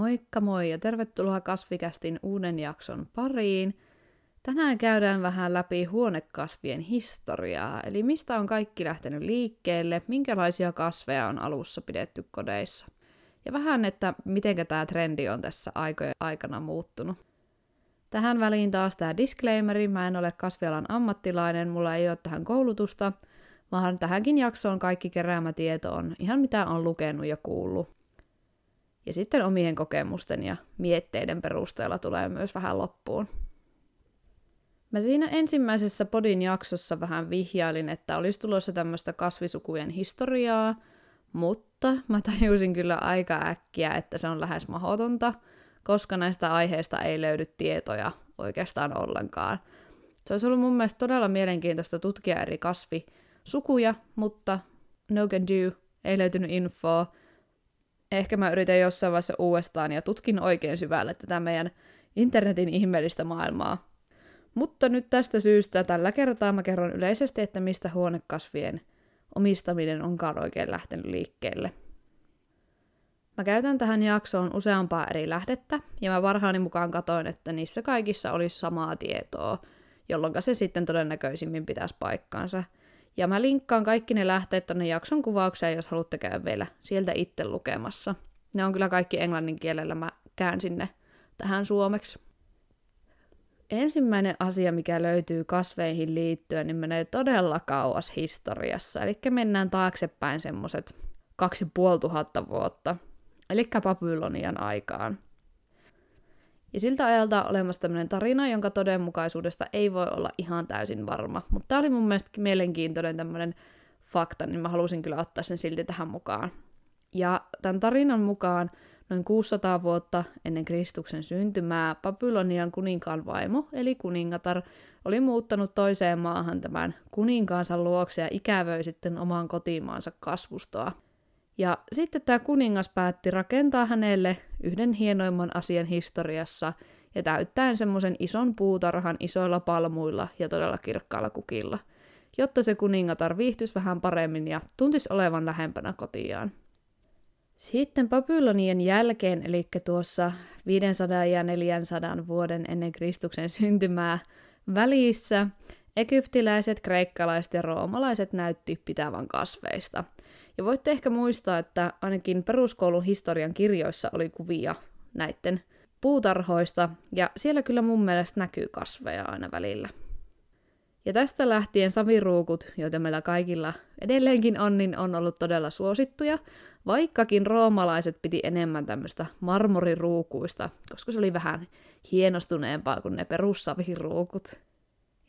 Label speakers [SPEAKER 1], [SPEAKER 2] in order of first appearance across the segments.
[SPEAKER 1] Moikka moi ja tervetuloa Kasvikästin uuden jakson pariin. Tänään käydään vähän läpi huonekasvien historiaa, eli mistä on kaikki lähtenyt liikkeelle, minkälaisia kasveja on alussa pidetty kodeissa. Ja vähän, että miten tämä trendi on tässä aikojen aikana muuttunut. Tähän väliin taas tämä disclaimeri, mä en ole kasvialan ammattilainen, mulla ei ole tähän koulutusta, vaan tähänkin jaksoon kaikki keräämä tieto on ihan mitä on lukenut ja kuullut. Ja sitten omien kokemusten ja mietteiden perusteella tulee myös vähän loppuun. Mä siinä ensimmäisessä podin jaksossa vähän vihjailin, että olisi tulossa tämmöistä kasvisukujen historiaa, mutta mä tajusin kyllä aika äkkiä, että se on lähes mahdotonta, koska näistä aiheista ei löydy tietoja oikeastaan ollenkaan. Se olisi ollut mun mielestä todella mielenkiintoista tutkia eri kasvisukuja, mutta no can do, ei löytynyt infoa, ehkä mä yritän jossain vaiheessa uudestaan ja tutkin oikein syvälle tätä meidän internetin ihmeellistä maailmaa. Mutta nyt tästä syystä tällä kertaa mä kerron yleisesti, että mistä huonekasvien omistaminen onkaan oikein lähtenyt liikkeelle. Mä käytän tähän jaksoon useampaa eri lähdettä, ja mä parhaani mukaan katoin, että niissä kaikissa olisi samaa tietoa, jolloin se sitten todennäköisimmin pitäisi paikkaansa – ja mä linkkaan kaikki ne lähteet tonne jakson kuvaukseen, jos haluatte käydä vielä sieltä itse lukemassa. Ne on kyllä kaikki englannin kielellä, mä käänsin ne tähän suomeksi. Ensimmäinen asia, mikä löytyy kasveihin liittyen, niin menee todella kauas historiassa. Eli mennään taaksepäin semmoset kaksi tuhatta vuotta. Eli Babylonian aikaan. Ja siltä ajalta on olemassa tämmöinen tarina, jonka todenmukaisuudesta ei voi olla ihan täysin varma. Mutta tämä oli mun mielestä mielenkiintoinen tämmöinen fakta, niin mä halusin kyllä ottaa sen silti tähän mukaan. Ja tämän tarinan mukaan noin 600 vuotta ennen Kristuksen syntymää Babylonian kuninkaan vaimo, eli kuningatar, oli muuttanut toiseen maahan tämän kuninkaansa luokse ja ikävöi sitten omaan kotimaansa kasvustoa. Ja sitten tämä kuningas päätti rakentaa hänelle yhden hienoimman asian historiassa ja täyttäen semmoisen ison puutarhan isoilla palmuilla ja todella kirkkaalla kukilla, jotta se kuningatar viihtyisi vähän paremmin ja tuntisi olevan lähempänä kotiaan. Sitten Babylonien jälkeen, eli tuossa 500 ja 400 vuoden ennen Kristuksen syntymää välissä, egyptiläiset, kreikkalaiset ja roomalaiset näytti pitävän kasveista – ja voitte ehkä muistaa, että ainakin peruskoulun historian kirjoissa oli kuvia näiden puutarhoista, ja siellä kyllä mun mielestä näkyy kasveja aina välillä. Ja tästä lähtien saviruukut, joita meillä kaikilla edelleenkin on, niin on ollut todella suosittuja, vaikkakin roomalaiset piti enemmän tämmöistä marmoriruukuista, koska se oli vähän hienostuneempaa kuin ne perussaviruukut.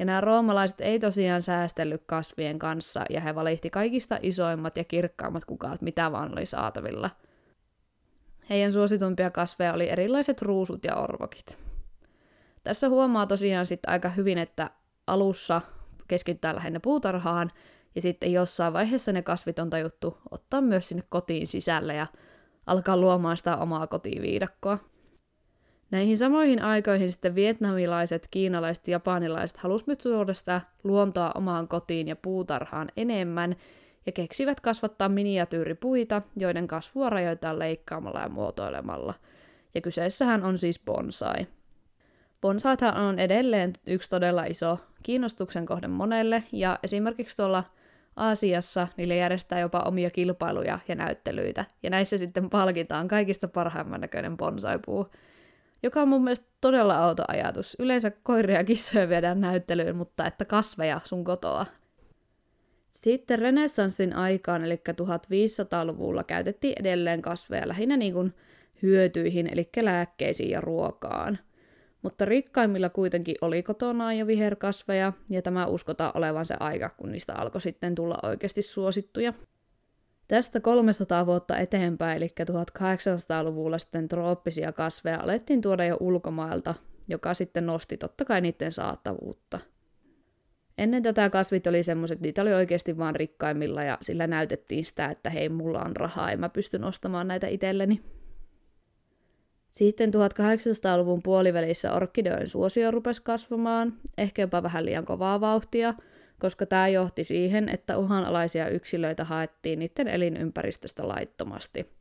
[SPEAKER 1] Ja nämä roomalaiset ei tosiaan säästellyt kasvien kanssa, ja he valihti kaikista isoimmat ja kirkkaimmat kukaat, mitä vaan oli saatavilla. Heidän suositumpia kasveja oli erilaiset ruusut ja orvokit. Tässä huomaa tosiaan sitten aika hyvin, että alussa keskittää lähinnä puutarhaan, ja sitten jossain vaiheessa ne kasvit on tajuttu ottaa myös sinne kotiin sisälle ja alkaa luomaan sitä omaa kotiviidakkoa. Näihin samoihin aikoihin sitten vietnamilaiset, kiinalaiset ja japanilaiset halusivat tuoda sitä luontoa omaan kotiin ja puutarhaan enemmän, ja keksivät kasvattaa miniatyyripuita, joiden kasvua rajoitetaan leikkaamalla ja muotoilemalla. Ja kyseessähän on siis bonsai. Bonsaithan on edelleen yksi todella iso kiinnostuksen kohde monelle, ja esimerkiksi tuolla Aasiassa niille järjestää jopa omia kilpailuja ja näyttelyitä, ja näissä sitten palkitaan kaikista parhaimman näköinen bonsaipuu joka on mun mielestä todella auto ajatus. Yleensä koiria ja kissoja viedään näyttelyyn, mutta että kasveja sun kotoa. Sitten renessanssin aikaan, eli 1500-luvulla, käytettiin edelleen kasveja lähinnä niin kuin hyötyihin, eli lääkkeisiin ja ruokaan. Mutta rikkaimmilla kuitenkin oli kotonaan jo viherkasveja, ja tämä uskotaan olevan se aika, kun niistä alkoi sitten tulla oikeasti suosittuja. Tästä 300 vuotta eteenpäin, eli 1800-luvulla sitten trooppisia kasveja alettiin tuoda jo ulkomailta, joka sitten nosti totta kai niiden saattavuutta. Ennen tätä kasvit oli semmoiset, niitä oli oikeasti vaan rikkaimmilla ja sillä näytettiin sitä, että hei, mulla on rahaa ja mä pystyn ostamaan näitä itselleni. Sitten 1800-luvun puolivälissä orkideoin suosio rupesi kasvamaan, ehkä jopa vähän liian kovaa vauhtia – koska tämä johti siihen, että uhanalaisia yksilöitä haettiin niiden elinympäristöstä laittomasti.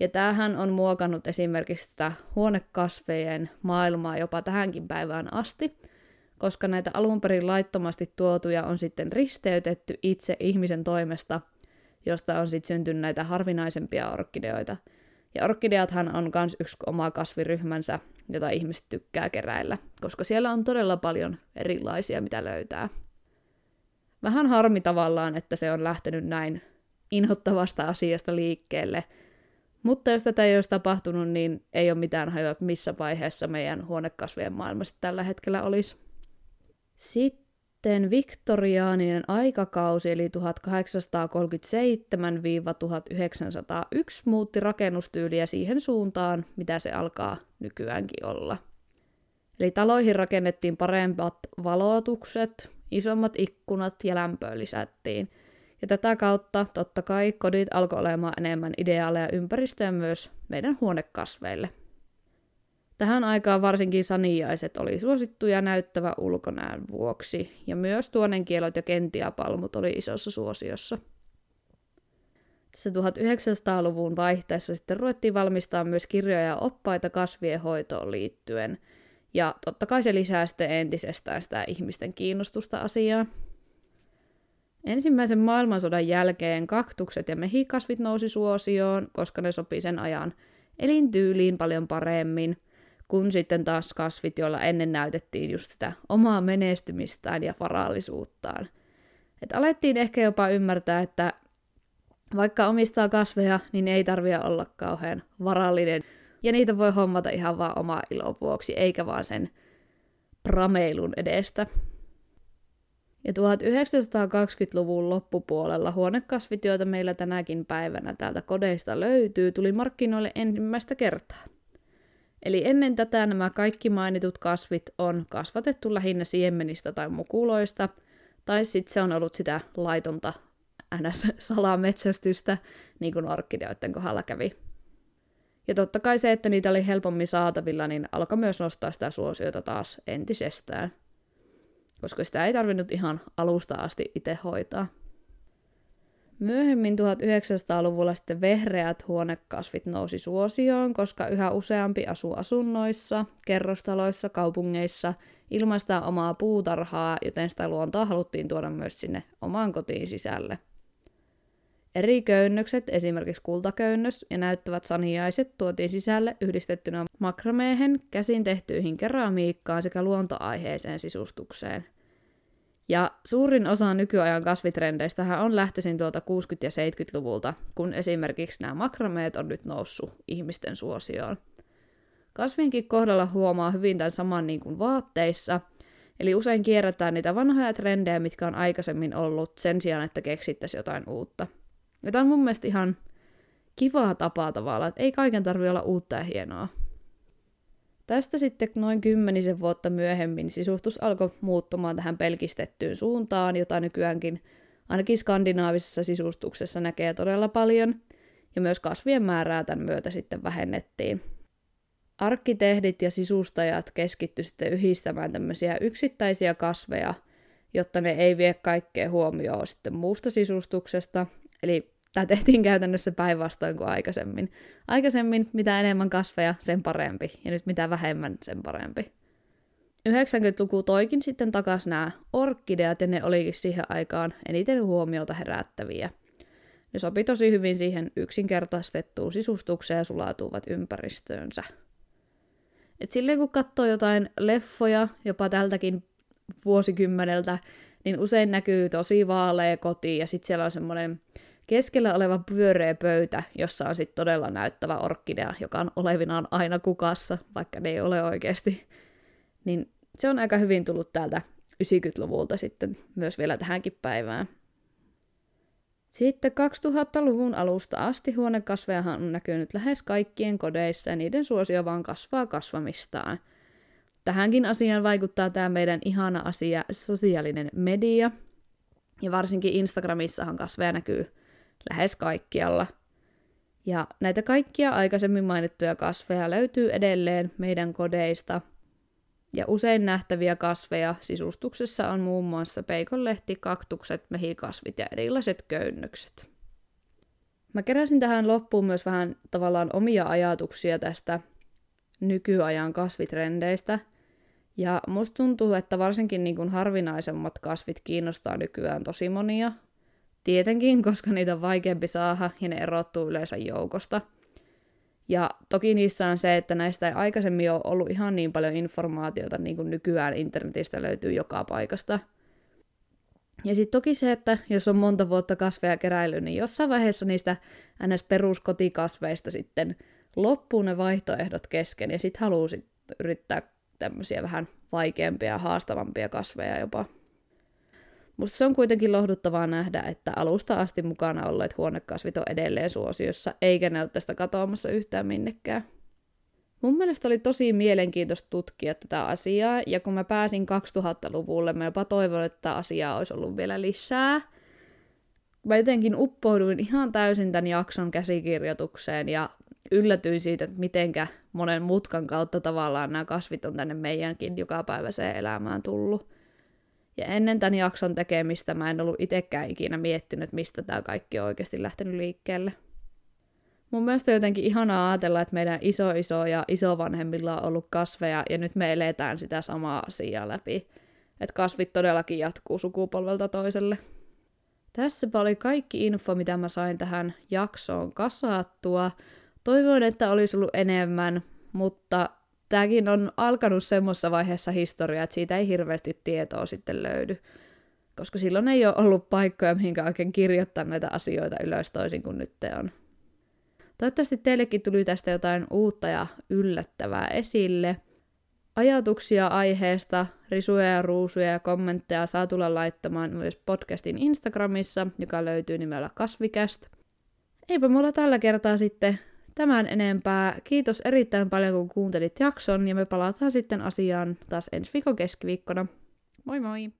[SPEAKER 1] Ja tämähän on muokannut esimerkiksi tätä huonekasvejen maailmaa jopa tähänkin päivään asti, koska näitä alun perin laittomasti tuotuja on sitten risteytetty itse ihmisen toimesta, josta on sitten syntynyt näitä harvinaisempia orkideoita. Ja orkideathan on myös yksi oma kasviryhmänsä, jota ihmiset tykkää keräillä, koska siellä on todella paljon erilaisia, mitä löytää. Vähän harmi tavallaan, että se on lähtenyt näin inhottavasta asiasta liikkeelle, mutta jos tätä ei olisi tapahtunut, niin ei ole mitään hajoa, missä vaiheessa meidän huonekasvien maailmassa tällä hetkellä olisi. Sitten viktoriaaninen aikakausi, eli 1837-1901, muutti rakennustyyliä siihen suuntaan, mitä se alkaa nykyäänkin olla. Eli taloihin rakennettiin parempat valotukset, isommat ikkunat ja lämpöä lisättiin. Ja tätä kautta totta kai kodit alkoi olemaan enemmän ideaaleja ympäristöä myös meidän huonekasveille. Tähän aikaan varsinkin saniaiset oli suosittuja näyttävä ulkonäön vuoksi, ja myös tuonenkielot ja kentiapalmut oli isossa suosiossa. Tässä 1900-luvun vaihteessa sitten ruvettiin valmistaa myös kirjoja ja oppaita kasvien hoitoon liittyen, ja totta kai se lisää sitten entisestään sitä ihmisten kiinnostusta asiaan. Ensimmäisen maailmansodan jälkeen kaktukset ja mehikasvit nousi suosioon, koska ne sopi sen ajan elintyyliin paljon paremmin – kun sitten taas kasvit, joilla ennen näytettiin just sitä omaa menestymistään ja varallisuuttaan. Et alettiin ehkä jopa ymmärtää, että vaikka omistaa kasveja, niin ei tarvitse olla kauhean varallinen. Ja niitä voi hommata ihan vaan oma ilon vuoksi, eikä vaan sen prameilun edestä. Ja 1920-luvun loppupuolella huonekasvit, meillä tänäkin päivänä täältä kodeista löytyy, tuli markkinoille ensimmäistä kertaa. Eli ennen tätä nämä kaikki mainitut kasvit on kasvatettu lähinnä siemenistä tai mukuloista, tai sitten se on ollut sitä laitonta NS-salametsästystä, niin kuin orkideoiden kohdalla kävi. Ja totta kai se, että niitä oli helpommin saatavilla, niin alkoi myös nostaa sitä suosiota taas entisestään. Koska sitä ei tarvinnut ihan alusta asti itse hoitaa. Myöhemmin 1900-luvulla sitten vehreät huonekasvit nousi suosioon, koska yhä useampi asuu asunnoissa, kerrostaloissa, kaupungeissa, ilmaistaan omaa puutarhaa, joten sitä luontoa haluttiin tuoda myös sinne omaan kotiin sisälle. Eri köynnökset, esimerkiksi kultaköynnös ja näyttävät saniaiset, tuotiin sisälle yhdistettynä makrameehen, käsin tehtyihin keramiikkaan sekä luontoaiheeseen sisustukseen – ja suurin osa nykyajan kasvitrendeistä on lähtöisin tuolta 60- ja 70-luvulta, kun esimerkiksi nämä makrameet on nyt noussut ihmisten suosioon. Kasvienkin kohdalla huomaa hyvin tämän saman niin kuin vaatteissa, eli usein kierrätään niitä vanhoja trendejä, mitkä on aikaisemmin ollut, sen sijaan, että keksittäisiin jotain uutta. Ja tämä on mun mielestä ihan kivaa tapaa tavallaan, että ei kaiken tarvitse olla uutta ja hienoa. Tästä sitten noin kymmenisen vuotta myöhemmin sisustus alkoi muuttumaan tähän pelkistettyyn suuntaan, jota nykyäänkin ainakin skandinaavisessa sisustuksessa näkee todella paljon, ja myös kasvien määrää tämän myötä sitten vähennettiin. Arkkitehdit ja sisustajat keskitty sitten yhdistämään tämmöisiä yksittäisiä kasveja, jotta ne ei vie kaikkea huomioon sitten muusta sisustuksesta, eli Tämä tehtiin käytännössä päinvastoin kuin aikaisemmin. Aikaisemmin mitä enemmän kasveja, sen parempi, ja nyt mitä vähemmän, sen parempi. 90-luku toikin sitten takas nämä orkideat, ja ne olikin siihen aikaan eniten huomiota herättäviä. Ne sopi tosi hyvin siihen yksinkertaistettuun sisustukseen ja sulautuvat ympäristöönsä. Et silleen kun katsoo jotain leffoja, jopa tältäkin vuosikymmeneltä, niin usein näkyy tosi vaalea koti, ja sitten siellä on semmoinen keskellä oleva pyöreä pöytä, jossa on sitten todella näyttävä orkkidea, joka on olevinaan aina kukassa, vaikka ne ei ole oikeasti. Niin se on aika hyvin tullut täältä 90-luvulta sitten myös vielä tähänkin päivään. Sitten 2000-luvun alusta asti huonekasvejahan on näkynyt lähes kaikkien kodeissa ja niiden suosio vaan kasvaa kasvamistaan. Tähänkin asiaan vaikuttaa tämä meidän ihana asia, sosiaalinen media. Ja varsinkin Instagramissahan kasveja näkyy lähes kaikkialla. Ja näitä kaikkia aikaisemmin mainittuja kasveja löytyy edelleen meidän kodeista. Ja usein nähtäviä kasveja sisustuksessa on muun muassa peikonlehti, kaktukset, mehikasvit ja erilaiset köynnökset. Mä keräsin tähän loppuun myös vähän tavallaan omia ajatuksia tästä nykyajan kasvitrendeistä. Ja musta tuntuu, että varsinkin niin kuin harvinaisemmat kasvit kiinnostaa nykyään tosi monia. Tietenkin, koska niitä on vaikeampi saada ja ne erottuu yleensä joukosta. Ja toki niissä on se, että näistä ei aikaisemmin ole ollut ihan niin paljon informaatiota, niin kuin nykyään internetistä löytyy joka paikasta – ja sitten toki se, että jos on monta vuotta kasveja keräily, niin jossain vaiheessa niistä ns. peruskotikasveista sitten loppuu ne vaihtoehdot kesken, ja sitten haluaa sit yrittää tämmöisiä vähän vaikeampia ja haastavampia kasveja jopa. Musta se on kuitenkin lohduttavaa nähdä, että alusta asti mukana olleet huonekasvit on edelleen suosiossa, eikä ole tästä katoamassa yhtään minnekään. Mun mielestä oli tosi mielenkiintoista tutkia tätä asiaa, ja kun mä pääsin 2000-luvulle, mä jopa toivon, että asiaa olisi ollut vielä lisää. Mä jotenkin uppouduin ihan täysin tämän jakson käsikirjoitukseen ja yllätyin siitä, että mitenkä monen mutkan kautta tavallaan nämä kasvit on tänne meidänkin jokapäiväiseen elämään tullut. Ja ennen tämän jakson tekemistä mä en ollut itsekään ikinä miettinyt, mistä tämä kaikki on oikeasti lähtenyt liikkeelle. Mun mielestä on jotenkin ihanaa ajatella, että meidän iso iso ja isovanhemmilla on ollut kasveja ja nyt me eletään sitä samaa asiaa läpi. Että kasvit todellakin jatkuu sukupolvelta toiselle. Tässäpä oli kaikki info, mitä mä sain tähän jaksoon kasattua. Toivoin, että olisi ollut enemmän, mutta tämäkin on alkanut semmoisessa vaiheessa historiaa, että siitä ei hirveästi tietoa sitten löydy. Koska silloin ei ole ollut paikkoja, mihinkä oikein kirjoittaa näitä asioita ylös toisin kuin nyt on. Toivottavasti teillekin tuli tästä jotain uutta ja yllättävää esille. Ajatuksia aiheesta, risuja ja ruusuja ja kommentteja saa tulla laittamaan myös podcastin Instagramissa, joka löytyy nimellä Kasvikäst. Eipä mulla tällä kertaa sitten tämän enempää. Kiitos erittäin paljon, kun kuuntelit jakson, ja me palataan sitten asiaan taas ensi viikon keskiviikkona. Moi moi!